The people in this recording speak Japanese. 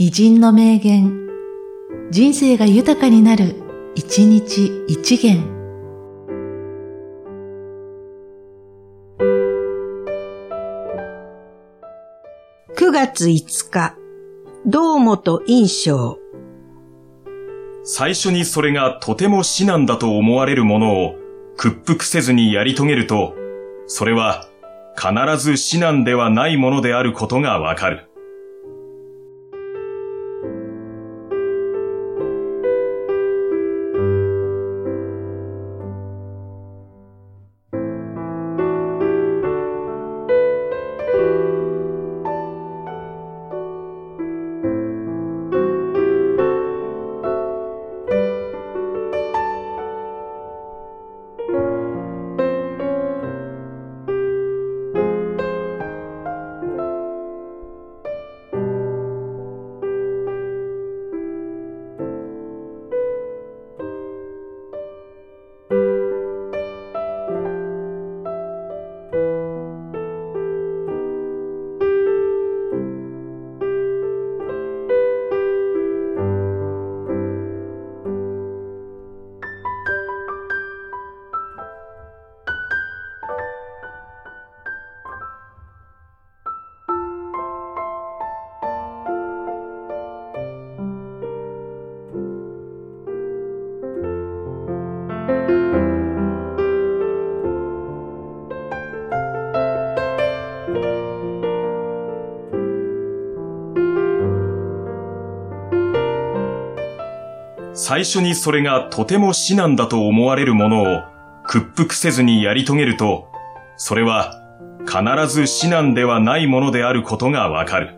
偉人の名言、人生が豊かになる、一日一元。9月5日、道本印象。最初にそれがとても至難だと思われるものを屈服せずにやり遂げると、それは必ず至難ではないものであることがわかる。最初にそれがとても至難だと思われるものを屈服せずにやり遂げると、それは必ず至難ではないものであることがわかる。